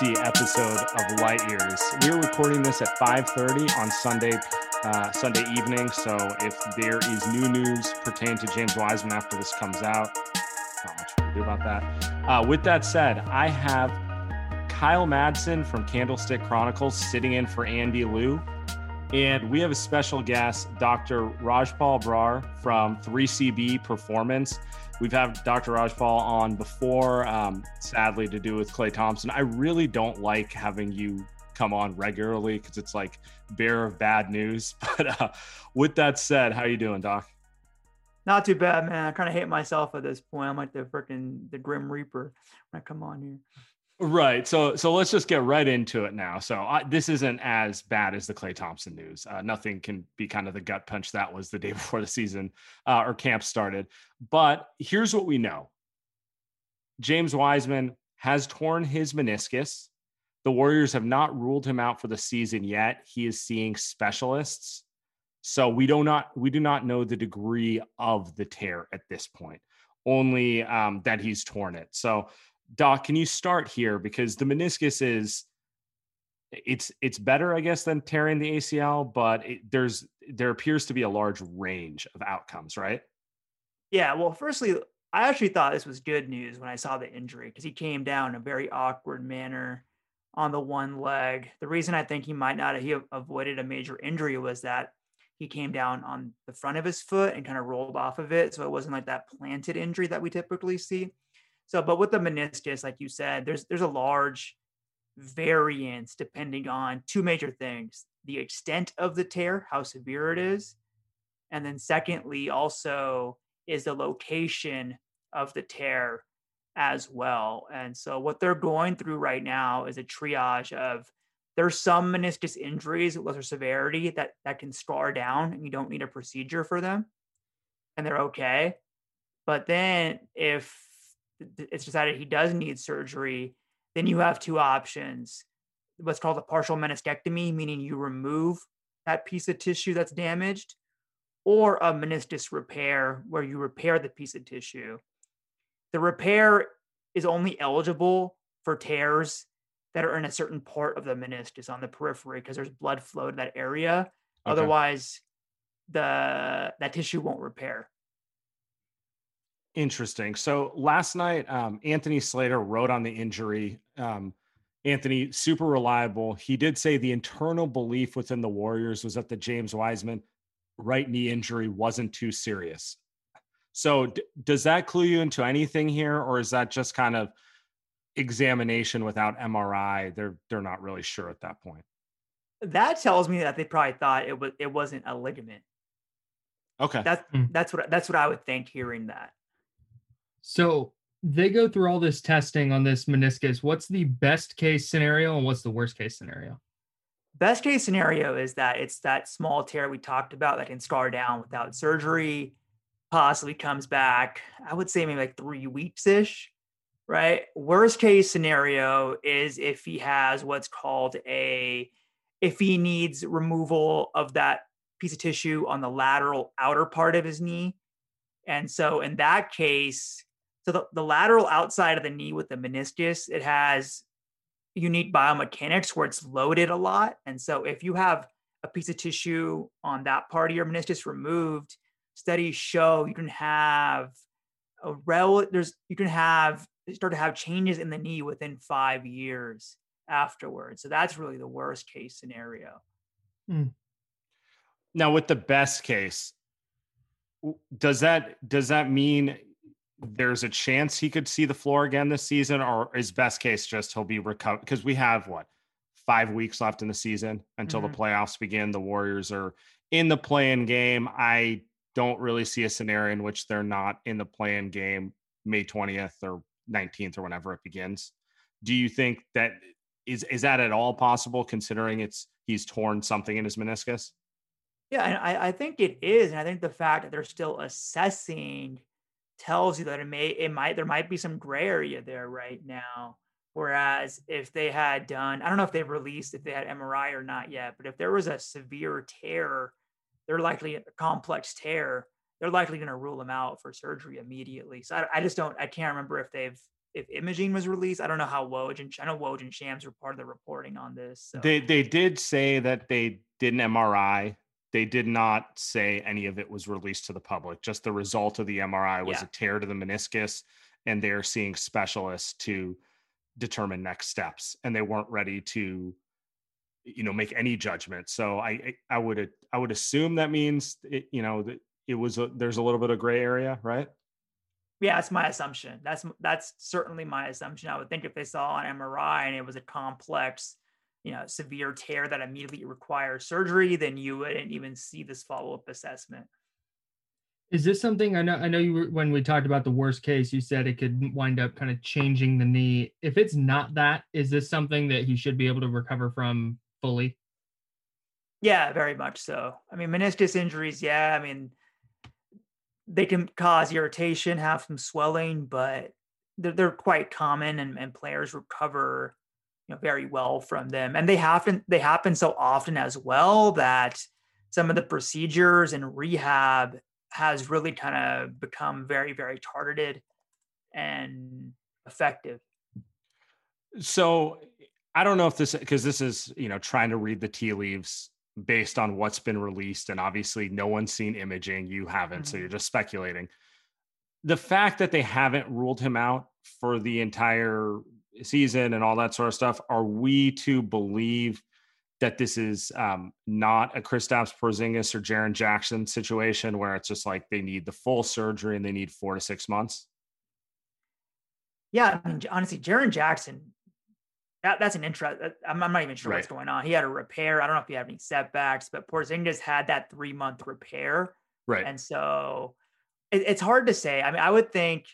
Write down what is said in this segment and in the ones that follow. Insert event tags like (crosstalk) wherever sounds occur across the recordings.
Emergency episode of Light Years. We're recording this at 5:30 on Sunday uh, Sunday evening. So if there is new news pertaining to James Wiseman after this comes out, not much we can do about that. Uh, with that said, I have Kyle Madsen from Candlestick Chronicles sitting in for Andy Liu. And we have a special guest, Dr. Rajpal Brar from 3CB Performance. We've had Dr. Rajpal on before, um, sadly, to do with Klay Thompson. I really don't like having you come on regularly because it's like bearer of bad news. (laughs) But uh, with that said, how you doing, Doc? Not too bad, man. I kind of hate myself at this point. I'm like the freaking the Grim Reaper when I come on here. Right. So so let's just get right into it now. So I, this isn't as bad as the Klay Thompson news. Uh, nothing can be kind of the gut punch that was the (laughs) day before the season uh, or camp started. But here's what we know: James Wiseman has torn his meniscus. The Warriors have not ruled him out for the season yet. He is seeing specialists. So we do not we do not know the degree of the tear at this point. Only um, that he's torn it. So Doc, can you start here because the meniscus is it's it's better, I guess, than tearing the ACL, but it, there's there appears to be a large range of outcomes, right? Yeah. Well, firstly, I actually thought this was good news when I saw the injury because he came down in a very awkward manner on the one leg. The reason I think he might not have avoided a major injury was that he came down on the front of his foot and kind of rolled off of it. So it wasn't like that planted injury that we typically see. So, but with the meniscus, like you said, there's there's a large variance depending on two major things: the extent of the tear, how severe it is, and then secondly, also is the location of the tear as well. And so, what they're going through right now is a triage of there's some meniscus injuries with lesser severity that that can scar down, and you don't need a procedure for them, and they're okay. But then if it's decided he does need surgery, then you have two options. What's called a partial meniscectomy, meaning you remove that piece of tissue that's damaged, or a meniscus repair, where you repair the piece of tissue. The repair is only eligible for tears that are in a certain part of the meniscus on the periphery because there's blood flow to that area. Okay. Otherwise, the that tissue won't repair. Interesting. So last night, um, Anthony Slater wrote on the injury. Um, Anthony, super reliable. He did say the internal belief within the Warriors was that the James Wiseman right knee injury wasn't too serious. So d- does that clue you into anything here, or is that just kind of examination without MRI? They're they're not really sure at that point. that tells me that they probably thought it was it wasn't a ligament. Okay. That's Hmm. that's what that's what I would think hearing that. So they go through all this testing on this meniscus. What's the best case scenario and what's the worst case scenario? Best case scenario is that it's that small tear we talked about that can scar down without surgery, possibly comes back. I would say maybe like three weeks ish, right? Worst case scenario is if he has what's called a, if he needs removal of that piece of tissue on the lateral outer part of his knee. And so in that case, so the, the lateral outside of the knee with the meniscus, it has unique biomechanics where it's loaded a lot. And so if you have a piece of tissue on that part of your meniscus removed, studies show you can have a rel there's you can have start to have changes in the knee within five years afterwards. So that's really the worst case scenario. Hmm. Now, with the best case, does that does that mean there's a chance he could see the floor again this season, or is best case just he'll be recovered? Because we have what five weeks left in the season until Mhm. the playoffs begin. The Warriors are in the play-in game. I don't really see a scenario in which they're not in the play-in game May 20th or 19th or whenever it begins. Do you think that is is that at all possible considering it's he's torn something in his meniscus? Yeah, and I, I think it is, and I think the fact that they're still assessing tells you that it may it might there might be some gray area there right now. Whereas if they had done, I don't know if they've released if they had MRI or not yet, but if there was a severe tear, they're likely a complex tear, they're likely going to rule them out for surgery immediately. So I, I just don't, I can't remember if they've if imaging was released. I don't know how Woj and I know Woj and Shams were part of the reporting on this. So. They they did say that they did an MRI. They did not say any of it was released to the public. Just the result of the MRI was Yeah. a tear to the meniscus, and they're seeing specialists to determine next steps. And they weren't ready to, you know, make any judgment. So I I would I would assume that means it, you know that it was a, there's a little bit of gray area, right? Yeah, that's my assumption. That's that's certainly my assumption. I would think if they saw an MRI and it was a complex, you know, severe tear that immediately requires surgery, then you wouldn't even see this follow-up assessment. Is this something I know? I know you were when we talked about the worst case, you said it could wind up kind of changing the knee. If it's not that, is this something that he should be able to recover from fully? Yeah, very much so. I mean, meniscus injuries, yeah, I mean, they can cause irritation, have some swelling, but they're, they're quite common and, and players recover you know very well from them. And they happen they happen so often as well that some of the procedures and rehab has really kind of become very, very targeted and effective. So I don't know if this because this is you know trying to read the tea leaves based on what's been released, and obviously no one's seen imaging. You haven't, so Mhm. you're just speculating. The fact that they haven't ruled him out for the entire season and all that sort of stuff, are we to believe that this is um, not a Kristaps Porzingis or Jaren Jackson situation where it's just like they need the full surgery and they need four to six months? Yeah, I mean, honestly, Jaren Jackson, that, that's an interest. I'm, I'm not even sure what's going on. He had a repair. I don't know if he had any setbacks, but Porzingis had that three month repair, Right. and so it, it's hard to say. I mean, I would think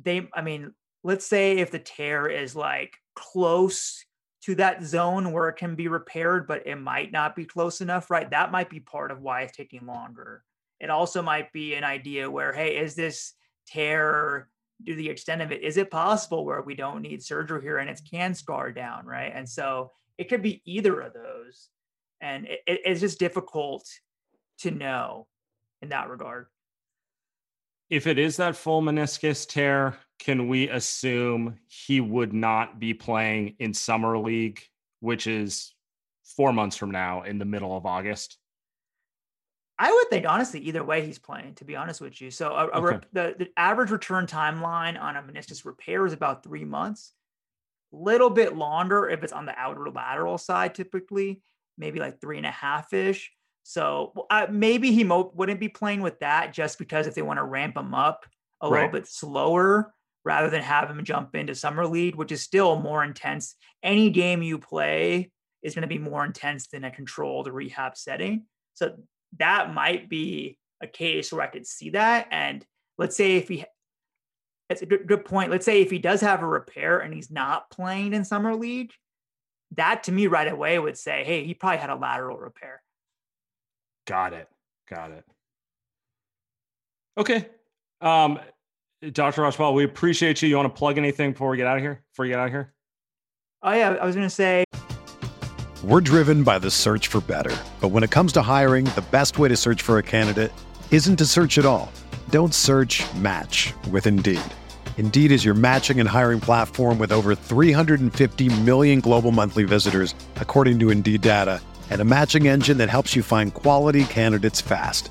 they. I mean, let's say if the tear is like close to that zone where it can be repaired, but it might not be close enough, right? That might be part of why it's taking longer. It also might be an idea where, hey, is this tear to the extent of it, is it possible where we don't need surgery here and it can scar down, right? And so it could be either of those. And it, it- it's just difficult to know in that regard. if it is that full meniscus tear, can we assume he would not be playing in summer league, which is four months from now in the middle of August? I would think honestly, either way he's playing. To be honest with you, so a, a Okay. rep- the the average return timeline on a meniscus repair is about three months. Little bit longer if it's on the outer lateral side, typically maybe like three and a half ish. So uh, maybe he mo- wouldn't be playing with that just because if they want to ramp him up a little bit slower rather than have him jump into summer league, which is still more intense. Any game you play is going to be more intense than a controlled rehab setting. So that might be a case where I could see that. And let's say if he, that's a good, good point. Let's say if he does have a repair and he's not playing in summer league, that to me right away would say, hey, he probably had a lateral repair. Got it. Got it. Okay. Um, Dr. Rajpal, we appreciate you. You want to plug anything before we get out of here? Before you get out of here? Oh yeah, I was going to say. We're driven by the search for better, but when it comes to hiring, the best way to search for a candidate isn't to search at all. Don't search. Match with Indeed. Indeed is your matching and hiring platform with over 350 million global monthly visitors, according to Indeed data, and a matching engine that helps you find quality candidates fast.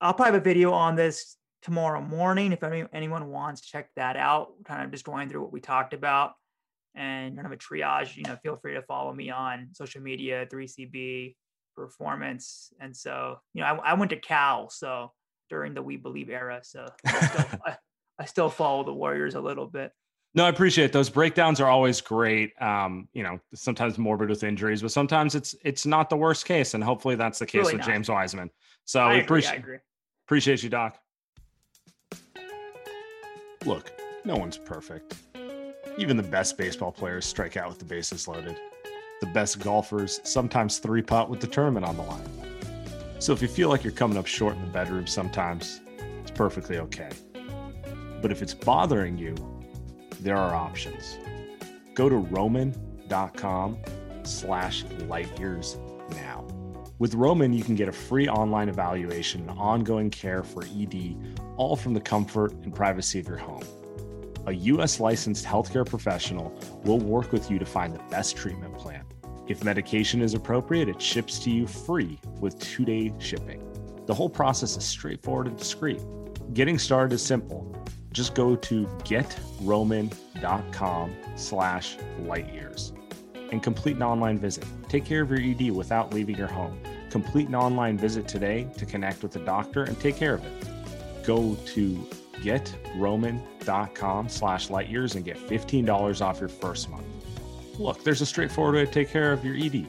I'll probably have a video on this tomorrow morning if any, anyone wants to check that out. Kind of just going through what we talked about and kind of a triage. You know, feel free to follow me on social media, 3CB performance. And so, you know, I, I went to Cal, so during the We Believe era, so I still, (laughs) I, I still follow the Warriors a little bit. No, I appreciate it. those breakdowns are always great. Um, you know, sometimes morbid with injuries, but sometimes it's it's not the worst case, and hopefully that's the case Really with not. James Wiseman. So I we agree, I appreciate agree. appreciate you, Doc. Look, no one's perfect. Even the best baseball players strike out with the bases loaded. The best golfers sometimes three putt with the tournament on the line. So if you feel like you're coming up short in the bedroom sometimes, it's perfectly okay. But if it's bothering you, there are options. Go to roman.com slash light years now. With Roman, you can get a free online evaluation and ongoing care for ED, all from the comfort and privacy of your home. A US licensed healthcare professional will work with you to find the best treatment plan. If medication is appropriate, it ships to you free with two day shipping. The whole process is straightforward and discreet. Getting started is simple. Just go to getroman.com slash light years and complete an online visit. Take care of your ED without leaving your home. Complete an online visit today to connect with a doctor and take care of it. Go to getroman.com slash light years and get $15 off your first month. Look, there's a straightforward way to take care of your ED.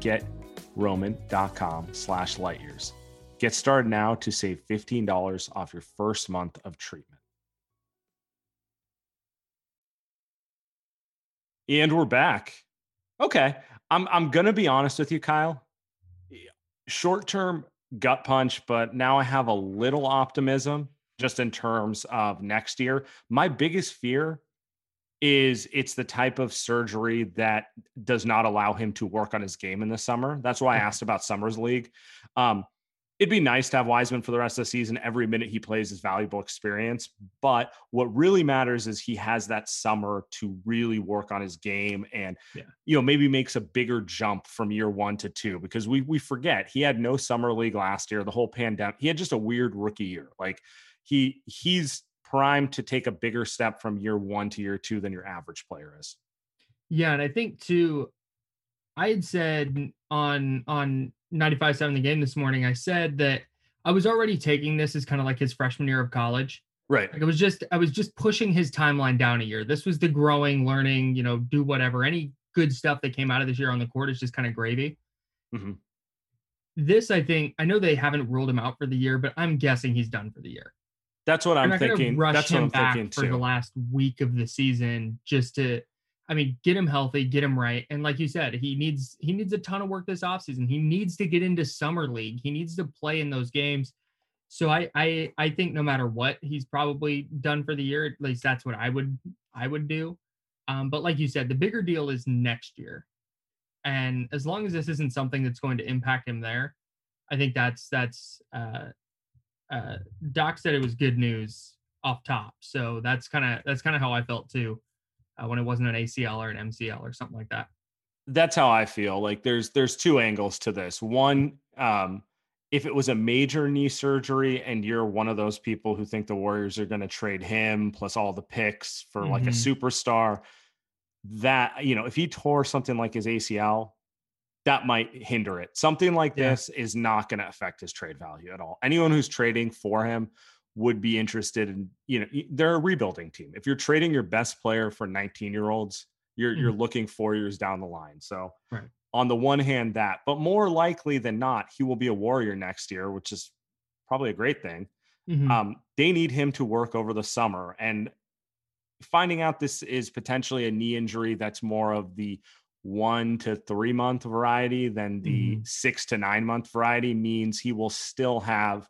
Getroman.com slash light years. Get started now to save $15 off your first month of treatment. And we're back. Okay. I'm I'm gonna be honest with you, Kyle. Short term gut punch, but now I have a little optimism just in terms of next year. My biggest fear is it's the type of surgery that does not allow him to work on his game in the summer. That's why I (laughs) asked about Summers League. Um, it'd be nice to have Wiseman for the rest of the season. Every minute he plays is valuable experience. But what really matters is he has that summer to really work on his game and Yeah. you know maybe makes a bigger jump from year one to two because we we forget he had no summer league last year. The whole pandemic, he had just a weird rookie year. Like he he's primed to take a bigger step from year one to year two than your average player is. Yeah, and I think too, I had said on on 95.7 the game this morning, I said that I was already taking this as kind of like his freshman year of college. Right. Like it was just I was just pushing his timeline down a year. This was the growing, learning, you know, do whatever. Any good stuff that came out of this year on the court is just kind of gravy. Mhm. This, I think, I know they haven't ruled him out for the year, but I'm guessing he's done for the year. That's what I'm thinking. Rush That's him what I'm back thinking for the last week of the season just to, I mean, get him healthy, get him right. And like you said, he needs he needs a ton of work this offseason. He needs to get into summer league. He needs to play in those games. So I I I think no matter what, he's probably done for the year. At least that's what I would I would do. Um, but like you said, the bigger deal is next year. And as long as this isn't something that's going to impact him there, I think that's that's uh, uh, Doc said it was good news off top. So that's kind of that's kind of how I felt too uh, when it wasn't an ACL or an MCL or something like that. That's how I feel. Like there's there's two angles to this. One, um, if it was a major knee surgery and you're one of those people who think the Warriors are going to trade him plus all the picks for mm-hmm. like a mm-hmm. superstar, that you know, if he tore something like his ACL, that might hinder it. Something like yeah. this is not going to affect his trade value at all. Anyone who's trading for him would be interested in, you know, they're a rebuilding team. If you're trading your best player for 19 year olds, you're mm-hmm. you're looking four years down the line. So right. on the one hand, that, but more likely than not, he will be a warrior next year, which is probably a great thing. Mm-hmm. Um, they need him to work over the summer. And finding out this is potentially a knee injury that's more of the one to three month variety than the mm-hmm. six to nine month variety means he will still have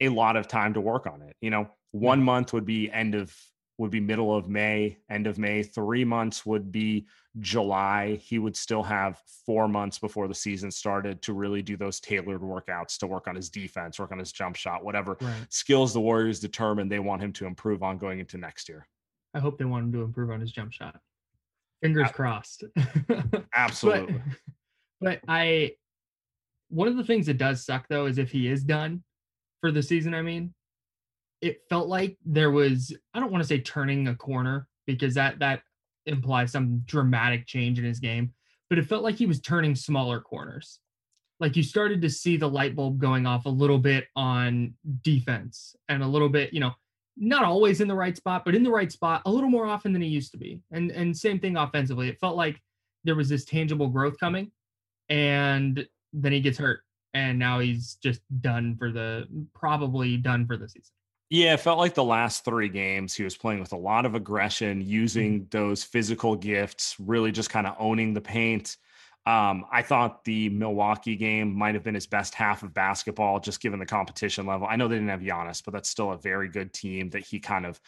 a lot of time to work on it. You know, one yeah. month would be end of would be middle of May, end of May. Three months would be July. He would still have four months before the season started to really do those tailored workouts to work on his defense, work on his jump shot, whatever right. skills the Warriors determine they want him to improve on going into next year. I hope they want him to improve on his jump shot. Fingers crossed. (laughs) Absolutely. but, but I, one of the things that does suck though is if he is done for the season, I mean, it felt like there was, I don't want to say turning a corner because that, that implies some dramatic change in his game, but it felt like he was turning smaller corners. Like you started to see the light bulb going off a little bit on defense and a little bit, you know, not always in the right spot, but in the right spot a little more often than he used to be. And and same thing offensively. It felt like there was this tangible growth coming, and then he gets hurt, and now he's just done for the probably done for the season. Yeah, it felt like the last three games he was playing with a lot of aggression, using mm-hmm. those physical gifts, really just kind of owning the paint. Um, I thought the Milwaukee game might have been his best half of basketball, just given the competition level. I know they didn't have Giannis, but that's still a very good team that he kind of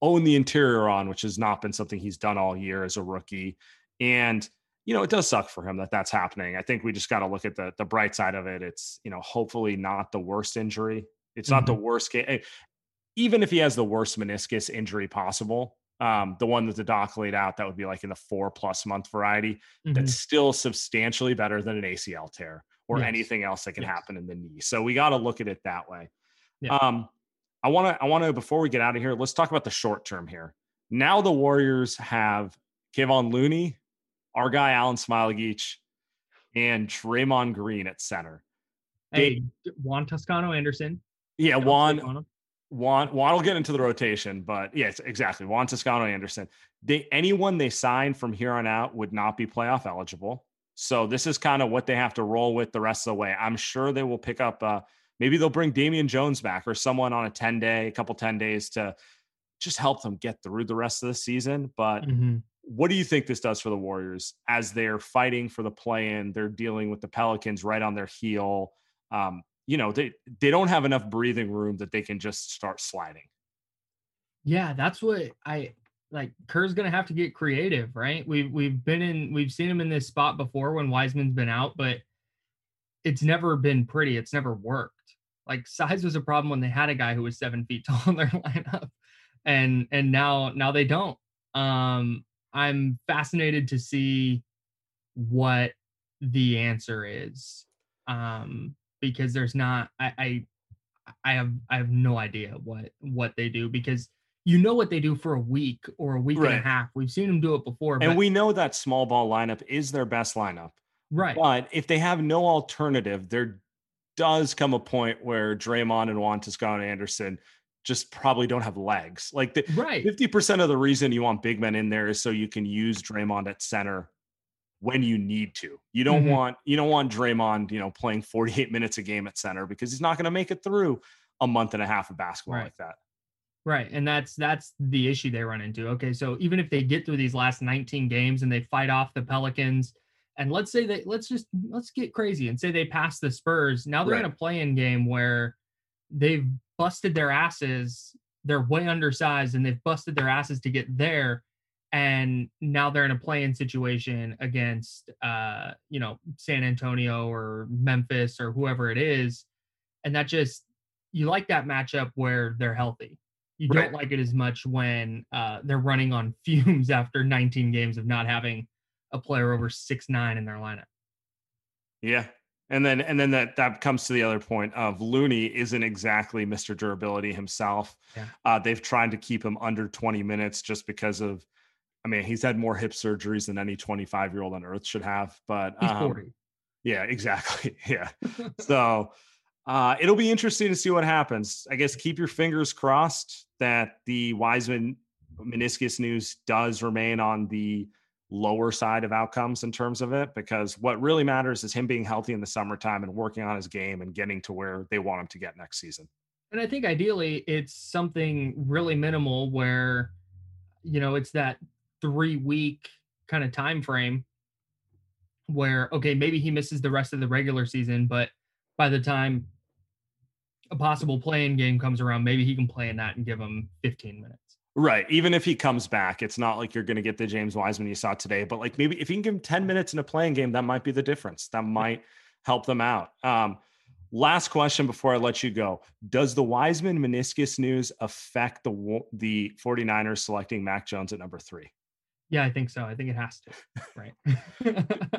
owned the interior on, which has not been something he's done all year as a rookie. And you know, it does suck for him that that's happening. I think we just got to look at the the bright side of it. It's you know, hopefully not the worst injury. It's mm-hmm. not the mm-hmm. worst case. Eh, even if he has the worst meniscus injury possible, um, the one that the doc laid out, that would be like in the four plus month variety. Mm-hmm. That's still substantially better than an ACL tear or yes. anything else that can yes. happen in the knee. So we got to look at it that way. Yeah. Um, I want to, I want to, before we get out of here, let's talk about the short term here. Now the Warriors have Kevon Looney, our guy Alen Smailagic, and Draymond Green at center. Hey, Juan Toscano Anderson. Yeah, Juan. Juan Juan will get into the rotation, but yes, exactly. Juan Toscano Anderson. They anyone they sign from here on out would not be playoff eligible. So this is kind of what they have to roll with the rest of the way. I'm sure they will pick up uh maybe they'll bring Damian Jones back or someone on a 10 day, a couple 10 days to just help them get through the rest of the season. But mm-hmm. What do you think this does for the Warriors as they're fighting for the play in? They're dealing with the Pelicans right on their heel. Um, you know they they don't have enough breathing room that they can just start sliding yeah that's what i like kerr's gonna have to get creative right we've we've been in we've seen him in this spot before when wiseman's been out but it's never been pretty it's never worked like size was a problem when they had a guy who was seven feet (laughs) tall in their lineup and and now now they don't um i'm fascinated to see what the answer is um because there's not I, I I have I have no idea what what they do because you know what they do for a week or a week right. and a half. We've seen them do it before. And we know that small ball lineup is their best lineup. Right. But if they have no alternative, there does come a point where Draymond and Juan Toscano Anderson just probably don't have legs. Like the, right. 50% of the reason you want big men in there is so you can use Draymond at center when you need to. You don't mm-hmm. want you don't want Draymond, you know, playing 48 minutes a game at center because he's not going to make it through a month and a half of basketball right. like that. Right. And that's that's the issue they run into. Okay, so even if they get through these last 19 games and they fight off the Pelicans and let's say that let's just let's get crazy and say they pass the Spurs. Now they're right. in a play-in game where they've busted their asses they're way undersized and they've busted their asses to get there and now they're in a play-in situation against uh you know San Antonio or Memphis or whoever it is and that just you like that matchup where they're healthy you Right. don't like it as much when uh they're running on (laughs) fumes after 19 games of not having a player over six nine in their lineup Yeah. And then and then that that comes to the other point of Looney isn't exactly Mr. Durability himself. Yeah. Uh, they've tried to keep him under 20 minutes just because of I mean, he's had more hip surgeries than any 25 year old on earth should have. But he's um, 40 yeah, (laughs) exactly. Yeah. (laughs) so uh, it'll be interesting to see what happens. I guess keep your fingers crossed that the Wiseman meniscus news does remain on the lower side of outcomes in terms of it, because what really matters is him being healthy in the summertime and working on his game and getting to where they want him to get next season. And I think ideally it's something really minimal where, you know, it's that three week kind of time frame where okay, maybe he misses the rest of the regular season, but by the time a possible play-in game comes around, maybe he can play in that and give him 15 minutes. Right. Even if he comes back, it's not like you're going to get the James Wiseman you saw today, but like maybe if you can give him 10 minutes in a play-in game, that might be the difference. That might help them out. Um, last question before I let you go. Does the Wiseman meniscus news affect the the 49ers selecting Mac Jones at number three? Yeah, I think so. I think it has to. Right.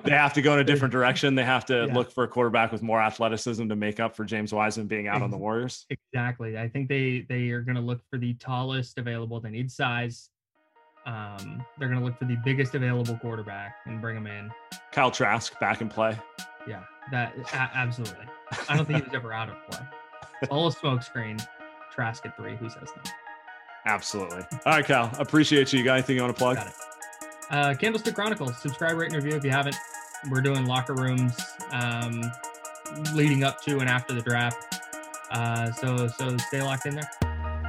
They have to go in a different (laughs) direction. They have to Yeah. look for a quarterback with more athleticism to make up for James Wiseman being out on the Warriors. Exactly. I think they they are going to look for the tallest available. They need size. Um, they're going to look for the biggest available quarterback and bring him in. Kyle Trask back in play. Yeah, that a- absolutely. I don't think he was ever out of play. (laughs) All a smoke screen. Trask at three. Who says no? Absolutely. All right, Cal. Appreciate you. You got anything you want to plug? Uh, Candlestick Chronicles. Subscribe, rate, and review if you haven't. We're doing locker rooms um, leading up to and after the draft. Uh, so so stay locked in there.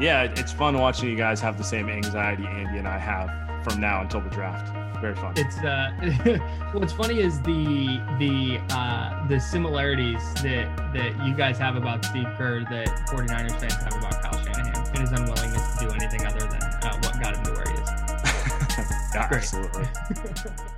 Yeah, it's fun watching you guys have the same anxiety Andy and I have from now until the draft. Very fun. it's uh (laughs) what's funny is the the uh the similarities that that you guys have about Steve Kerr that 49ers fans have about Kyle Shanahan and his unwillingness to do anything other than yeah, absolutely. (laughs)